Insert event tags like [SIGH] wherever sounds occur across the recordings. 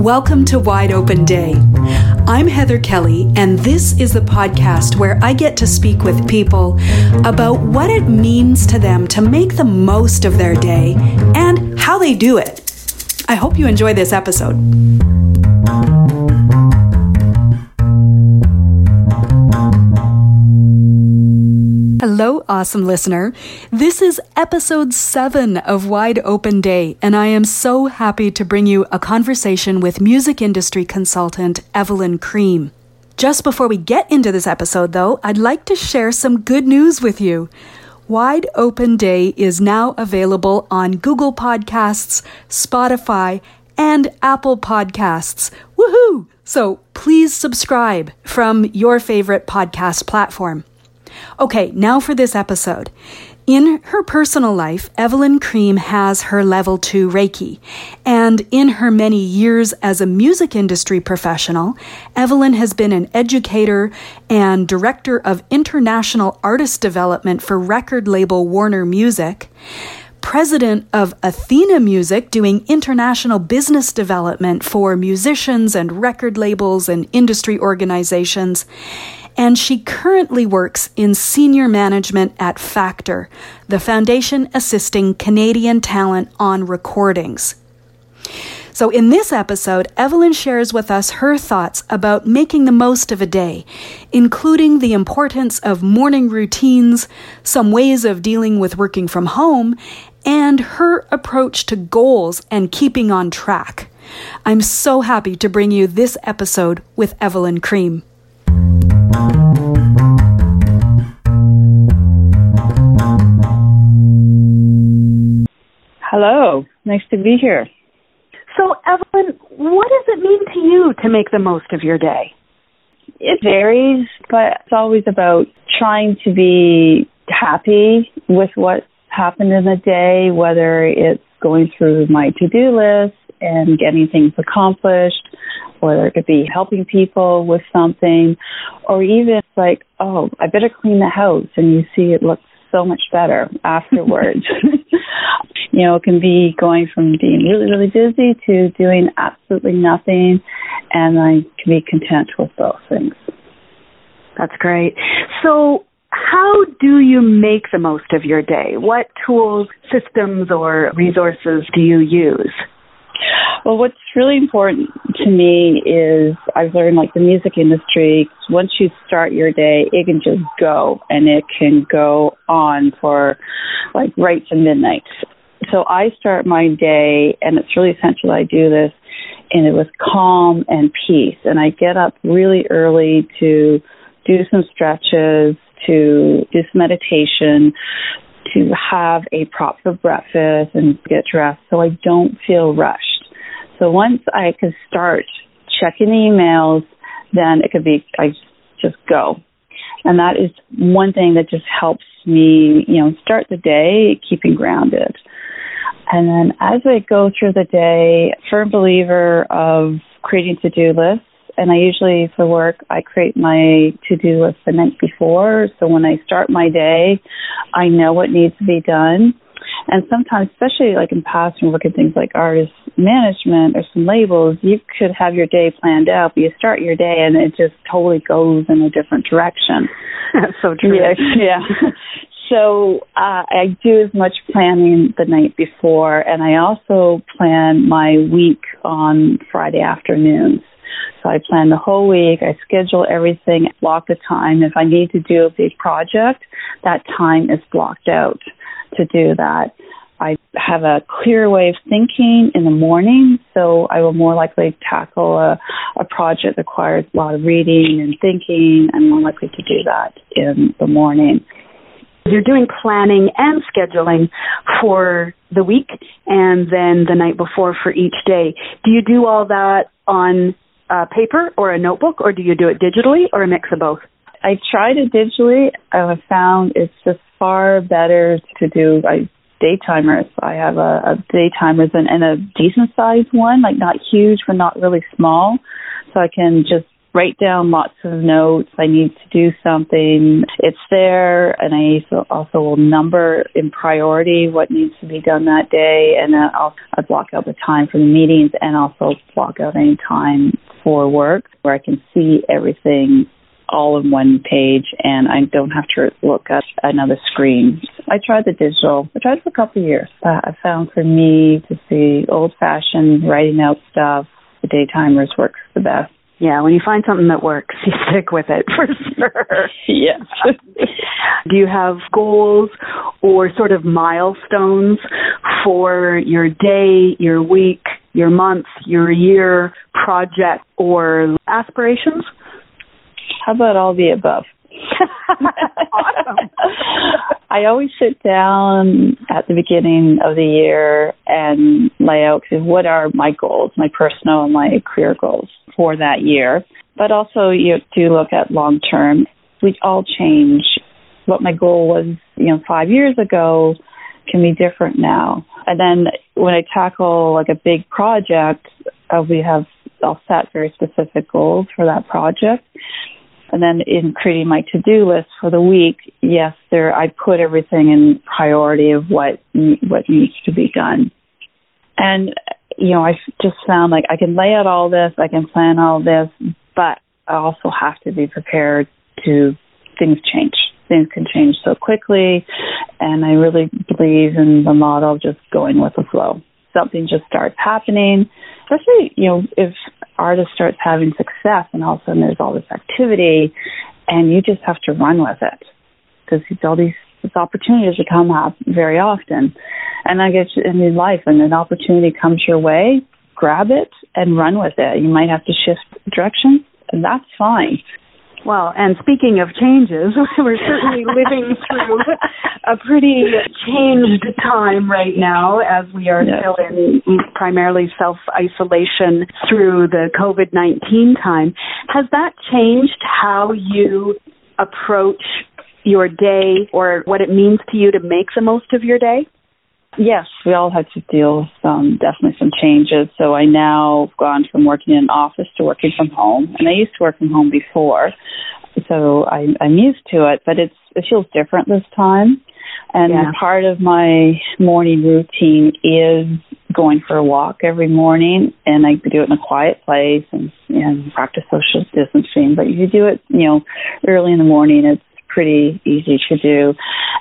Welcome to Wide Open Day. I'm Heather Kelly, and this is the podcast where I get to speak with people about what it means to them to make the most of their day and how they do it. I hope you enjoy this episode. Hello, awesome listener. This is episode seven of Wide Open Day, and I am so happy to bring you a conversation with music industry consultant Evelyn Cream. Just before we get into this episode, though, I'd like to share some good news with you. Wide Open Day is now available on Google Podcasts, Spotify, and Apple Podcasts. Woohoo! So please subscribe from your favorite podcast platform. Okay, now for this episode. In her personal life, Evelyn Cream has her level 2 Reiki. And in her many years as a music industry professional, Evelyn has been an educator and director of international artist development for record label Warner Music, president of Athena Music, doing international business development for musicians and record labels and industry organizations and she currently works in senior management at Factor, the foundation assisting Canadian talent on recordings. So, in this episode, Evelyn shares with us her thoughts about making the most of a day, including the importance of morning routines, some ways of dealing with working from home, and her approach to goals and keeping on track. I'm so happy to bring you this episode with Evelyn Cream. Hello, nice to be here. So, Evelyn, what does it mean to you to make the most of your day? It varies, but it's always about trying to be happy with what happened in the day, whether it's going through my to do list and getting things accomplished, whether it could be helping people with something, or even like, oh, I better clean the house, and you see it looks so much better afterwards. [LAUGHS] [LAUGHS] you know, it can be going from being really, really busy to doing absolutely nothing, and I can be content with both things. That's great. So, how do you make the most of your day? What tools, systems, or resources do you use? Well, what's really important to me is I've learned like the music industry, once you start your day, it can just go and it can go on for like right to midnight. So I start my day and it's really essential I do this and it was calm and peace. And I get up really early to do some stretches, to do some meditation, to have a proper breakfast and get dressed so I don't feel rushed. So once I could start checking the emails, then it could be, I just go. And that is one thing that just helps me, you know, start the day keeping grounded. And then as I go through the day, firm believer of creating to-do lists. And I usually, for work, I create my to-do list the night before. So when I start my day, I know what needs to be done. And sometimes, especially like in past when we're working things like artist management or some labels, you could have your day planned out, but you start your day and it just totally goes in a different direction. [LAUGHS] That's so true. Yeah. yeah. [LAUGHS] so uh, I do as much planning the night before, and I also plan my week on Friday afternoons. So I plan the whole week. I schedule everything, block the time. If I need to do a big project, that time is blocked out to do that. I have a clear way of thinking in the morning, so I will more likely tackle a, a project that requires a lot of reading and thinking. I'm more likely to do that in the morning. You're doing planning and scheduling for the week and then the night before for each day. Do you do all that on uh, paper or a notebook, or do you do it digitally, or a mix of both? I tried it digitally. I found it's just far better to do. I day timers. I have a, a day timers and, and a decent sized one, like not huge but not really small. So I can just write down lots of notes. I need to do something. It's there, and I also will number in priority what needs to be done that day, and then I'll I block out the time for the meetings, and also block out any time for work where I can see everything all in one page and I don't have to look at another screen. I tried the digital. I tried for a couple of years. But I found for me to see old fashioned writing out stuff, the day timers works the best. Yeah, when you find something that works, [LAUGHS] you stick with it for sure. [LAUGHS] yes. [LAUGHS] Do you have goals or sort of milestones for your day, your week, your month, your year project or aspirations? How about all the above? [LAUGHS] awesome. [LAUGHS] I always sit down at the beginning of the year and lay out what are my goals, my personal and my career goals for that year. But also you do look at long term. We all change. What my goal was, you know, five years ago can be different now. And then when I tackle like a big project, uh, we have I'll set very specific goals for that project. And then in creating my to-do list for the week, yes, there I put everything in priority of what what needs to be done. And you know, I just found like I can lay out all this, I can plan all this, but I also have to be prepared to things change. Things can change so quickly, and I really believe in the model of just going with the flow. Something just starts happening, especially you know if artist starts having success and all of a sudden there's all this activity and you just have to run with it because all these, these opportunities that come up very often. And I guess in life, when an opportunity comes your way, grab it and run with it. You might have to shift direction, and that's fine. Well, and speaking of changes, [LAUGHS] we're certainly [LAUGHS] living through a pretty changed time right now as we are yes. still in primarily self isolation through the COVID 19 time. Has that changed how you approach your day or what it means to you to make the most of your day? Yes, we all had to deal with some definitely some changes. So I now have gone from working in an office to working from home, and I used to work from home before, so I, I'm used to it. But it's it feels different this time, and yeah. part of my morning routine is going for a walk every morning, and I do it in a quiet place and and practice social distancing. But if you do it, you know, early in the morning, it's pretty easy to do.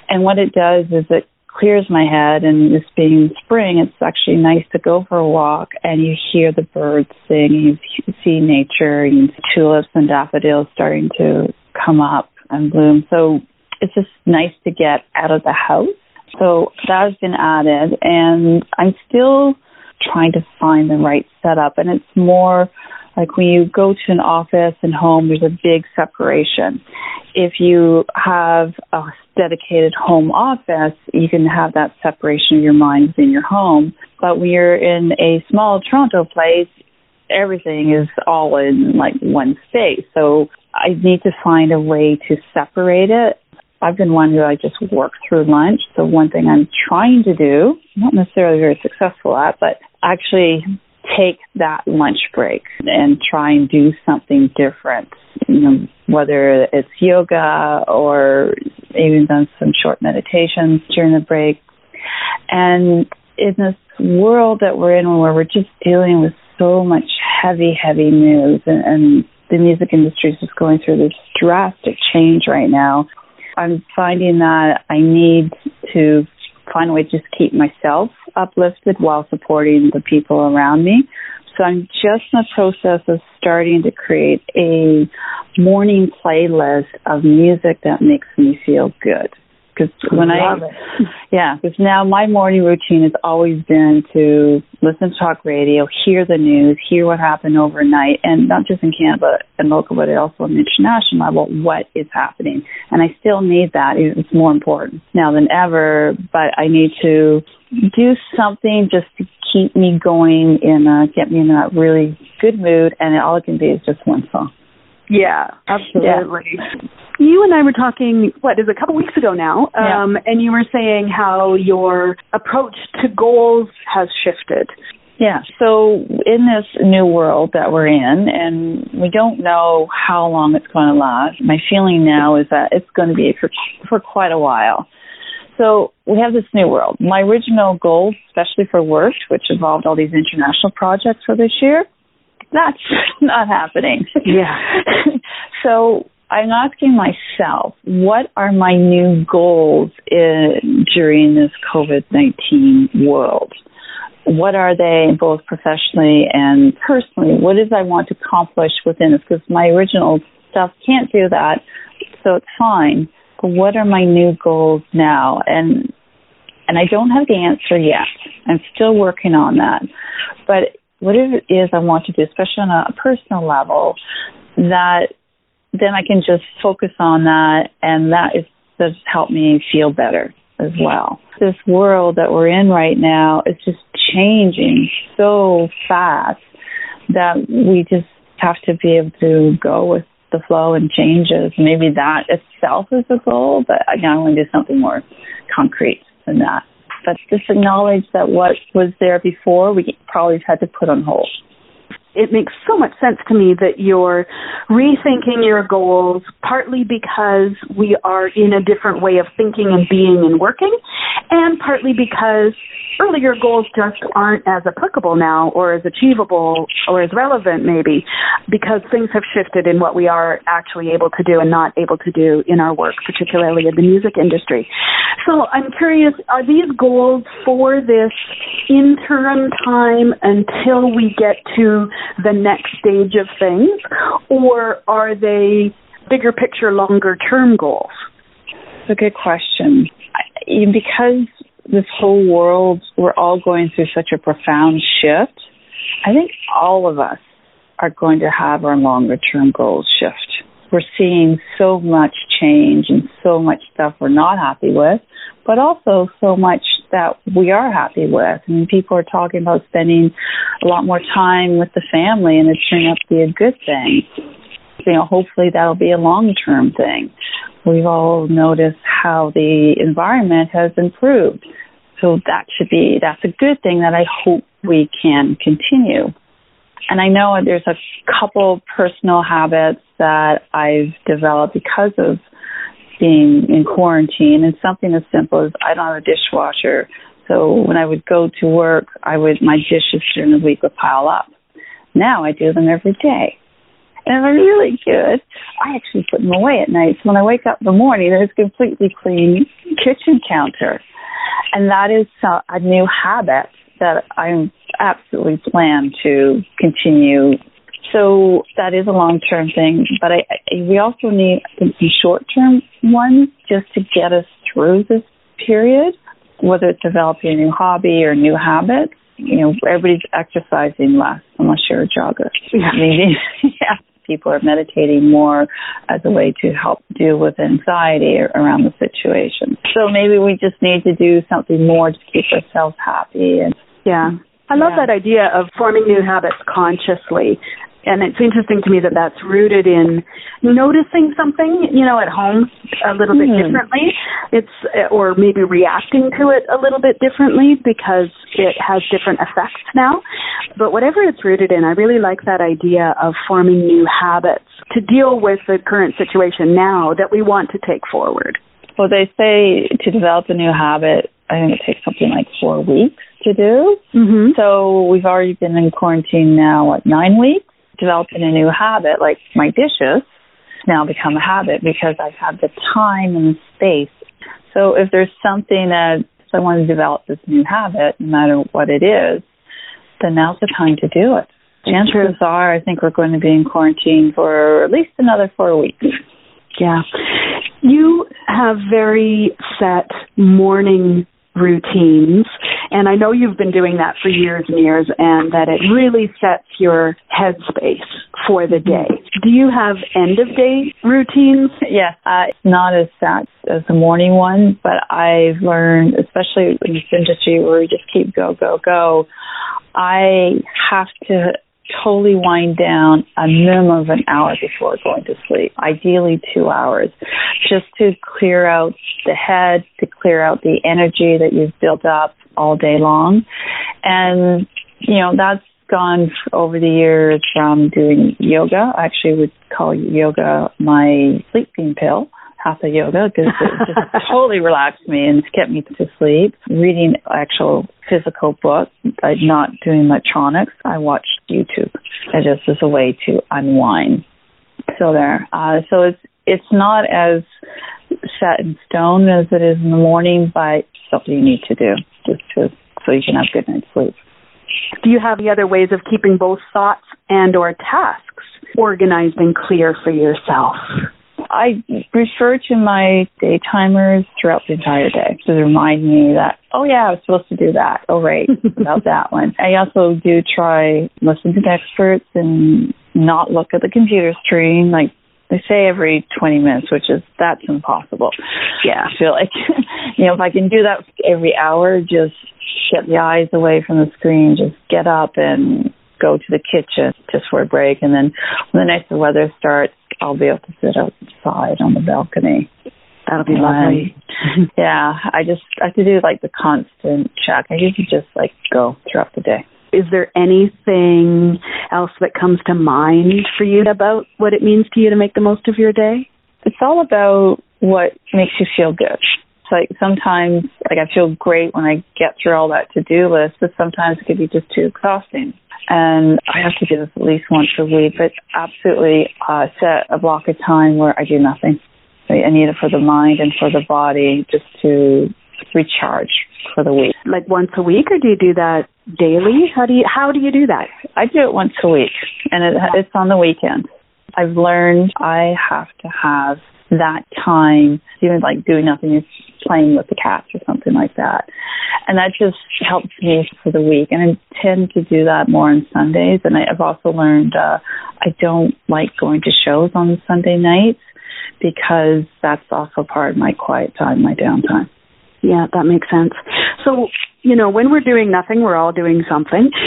And what it does is it clears my head and this being spring it's actually nice to go for a walk and you hear the birds sing you see nature and tulips and daffodils starting to come up and bloom so it's just nice to get out of the house so that has been added and i'm still trying to find the right setup and it's more like when you go to an office and home, there's a big separation. If you have a dedicated home office, you can have that separation of your mind within your home. But when you're in a small Toronto place, everything is all in like one space. So I need to find a way to separate it. I've been one who I just work through lunch. So one thing I'm trying to do, not necessarily very successful at, but actually take that lunch break and try and do something different. You know, whether it's yoga or even done some short meditations during the break. And in this world that we're in where we're just dealing with so much heavy, heavy news and, and the music industry is just going through this drastic change right now. I'm finding that I need to find a way to just keep myself uplifted while supporting the people around me. So I'm just in the process of starting to create a morning playlist of music that makes me feel good. Because when I, it. [LAUGHS] yeah, because now my morning routine has always been to listen to talk radio, hear the news, hear what happened overnight, and not just in Canada and local, but also on the international level, what is happening. And I still need that. It's more important now than ever, but I need to do something just to keep me going and uh, get me in that really good mood, and all it can be is just one song. Yeah, absolutely. Yeah. You and I were talking, what is a couple weeks ago now, um, yeah. and you were saying how your approach to goals has shifted. Yeah. So in this new world that we're in, and we don't know how long it's going to last, my feeling now is that it's going to be for, for quite a while. So we have this new world. My original goal, especially for work, which involved all these international projects for this year, that's [LAUGHS] not happening. Yeah. [LAUGHS] so I'm asking myself, what are my new goals in, during this COVID 19 world? what are they both professionally and personally? What is I want to accomplish within this? Because my original stuff can't do that, so it's fine. But what are my new goals now? And and I don't have the answer yet. I'm still working on that. But what it is I want to do, especially on a personal level, that then I can just focus on that, and that is does help me feel better as well. This world that we're in right now is just changing so fast that we just have to be able to go with the flow and changes. Maybe that itself is a goal, but again, I want to do something more concrete than that. But just acknowledge that what was there before, we probably had to put on hold. It makes so much sense to me that you're rethinking your goals partly because we are in a different way of thinking and being and working and partly because earlier goals just aren't as applicable now or as achievable or as relevant maybe because things have shifted in what we are actually able to do and not able to do in our work particularly in the music industry so i'm curious are these goals for this interim time until we get to the next stage of things, or are they bigger picture, longer term goals? It's a good question. Because this whole world, we're all going through such a profound shift, I think all of us are going to have our longer term goals shift. We're seeing so much change and so much stuff we're not happy with, but also so much that we are happy with. I mean, people are talking about spending a lot more time with the family, and it's turning out to be a good thing. You know, hopefully that'll be a long term thing. We've all noticed how the environment has improved. So that should be, that's a good thing that I hope we can continue. And I know there's a couple personal habits that I've developed because of being in quarantine and something as simple as I don't have a dishwasher. So when I would go to work, I would my dishes during the week would pile up. Now I do them every day. And they're really good. I actually put them away at night. So when I wake up in the morning, there's a completely clean kitchen counter. And that is a new habit that I absolutely plan to continue so that is a long term thing, but I, I, we also need some short term ones just to get us through this period, whether it's developing a new hobby or new habits. You know, everybody's exercising less unless you're a jogger. Yeah. [LAUGHS] Maybe, [LAUGHS] yeah. People are meditating more as a way to help deal with anxiety around the situation. So maybe we just need to do something more to keep ourselves happy and yeah. I love yeah. that idea of forming new habits consciously and it's interesting to me that that's rooted in noticing something, you know, at home a little mm. bit hmm. differently. It's or maybe reacting to it a little bit differently because it has different effects now. But whatever it's rooted in, I really like that idea of forming new habits to deal with the current situation now that we want to take forward. Well, they say to develop a new habit, I think it takes something like four weeks to do. Mm-hmm. So we've already been in quarantine now, what, nine weeks? Developing a new habit, like my dishes, now become a habit because I've had the time and the space. So if there's something that someone to develop this new habit, no matter what it is, then now's the time to do it. Chances are, I think we're going to be in quarantine for at least another four weeks. Yeah. You have very set morning routines. And I know you've been doing that for years and years, and that it really sets your headspace for the day. Do you have end of day routines? Yes, uh, not as set as the morning one, but I've learned, especially in this industry where we just keep go, go, go, I have to totally wind down a minimum of an hour before going to sleep, ideally two hours, just to clear out the head, to clear out the energy that you've built up all day long. And you know, that's gone over the years from doing yoga. I actually would call yoga my sleeping pill. Hatha yoga because it just [LAUGHS] totally relaxed me and kept me to sleep. Reading actual physical books, not doing electronics. I watched YouTube. It just as a way to unwind. So there. Uh, so it's it's not as set in stone as it is in the morning, but something you need to do just to so you can have good night's sleep. Do you have any other ways of keeping both thoughts and or tasks organized and clear for yourself? I refer to my day timers throughout the entire day to remind me that, oh yeah, I was supposed to do that. Oh right, [LAUGHS] about that one. I also do try listen to the experts and not look at the computer screen. Like they say every 20 minutes, which is, that's impossible. Yeah, I feel like, [LAUGHS] you know, if I can do that every hour, just get the eyes away from the screen, just get up and go to the kitchen just for a break. And then when the nicer weather starts, I'll be able to sit outside on the balcony. That'll be lovely. yeah, I just I have to do like the constant check. I usually just like go throughout the day. Is there anything else that comes to mind for you about what it means to you to make the most of your day? It's all about what makes you feel good. Like sometimes like I feel great when I get through all that to do list, but sometimes it can be just too exhausting. And I have to do this at least once a week, but absolutely uh, set a block of time where I do nothing. I need it for the mind and for the body just to recharge for the week. Like once a week, or do you do that daily? How do you how do you do that? I do it once a week, and it, it's on the weekend. I've learned I have to have that time, even like doing nothing, is playing with the cats or something like that. And that just helps me for the week. And I tend to do that more on Sundays. And I've also learned uh, I don't like going to shows on Sunday nights because that's also part of my quiet time, my downtime. Yeah, that makes sense. So, you know, when we're doing nothing, we're all doing something. [LAUGHS]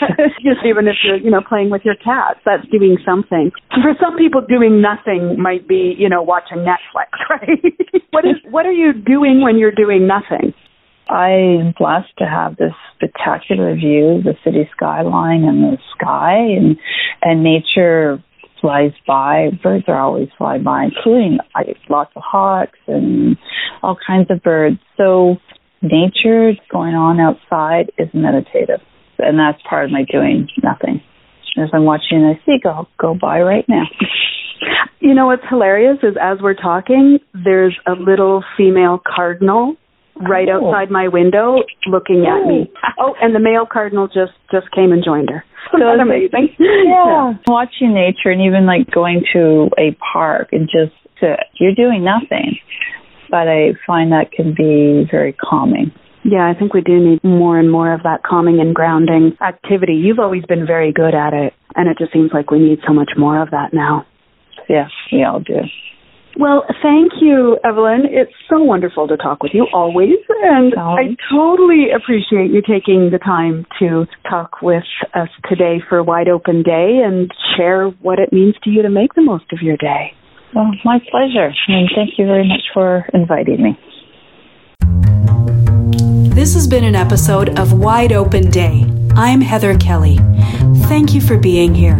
And just even if you're, you know, playing with your cats, that's doing something. For some people, doing nothing might be, you know, watching Netflix, [LAUGHS] right? what is what are you doing when you're doing nothing? I'm blessed to have this spectacular view of the city skyline and the sky and and nature flies by. Birds are always flying by, including I, lots of hawks and all kinds of birds. So nature going on outside is meditative, and that's part of my doing nothing. As I'm watching a seagull go by right now. [LAUGHS] You know what's hilarious is as we're talking, there's a little female cardinal right oh. outside my window looking at me. [LAUGHS] Oh, and the male cardinal just just came and joined her. So [LAUGHS] that's amazing. Yeah. yeah. Watching nature and even like going to a park and just to, you're doing nothing. But I find that can be very calming. Yeah, I think we do need more and more of that calming and grounding activity. You've always been very good at it, and it just seems like we need so much more of that now. Yeah, we all do. Well, thank you, Evelyn. It's so wonderful to talk with you always. And I totally appreciate you taking the time to talk with us today for Wide Open Day and share what it means to you to make the most of your day. Well, my pleasure. And thank you very much for inviting me. This has been an episode of Wide Open Day. I'm Heather Kelly. Thank you for being here.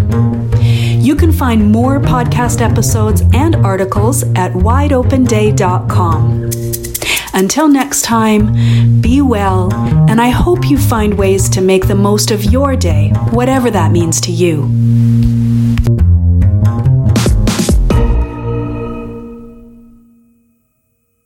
You can find more podcast episodes and articles at wideopenday.com. Until next time, be well, and I hope you find ways to make the most of your day, whatever that means to you.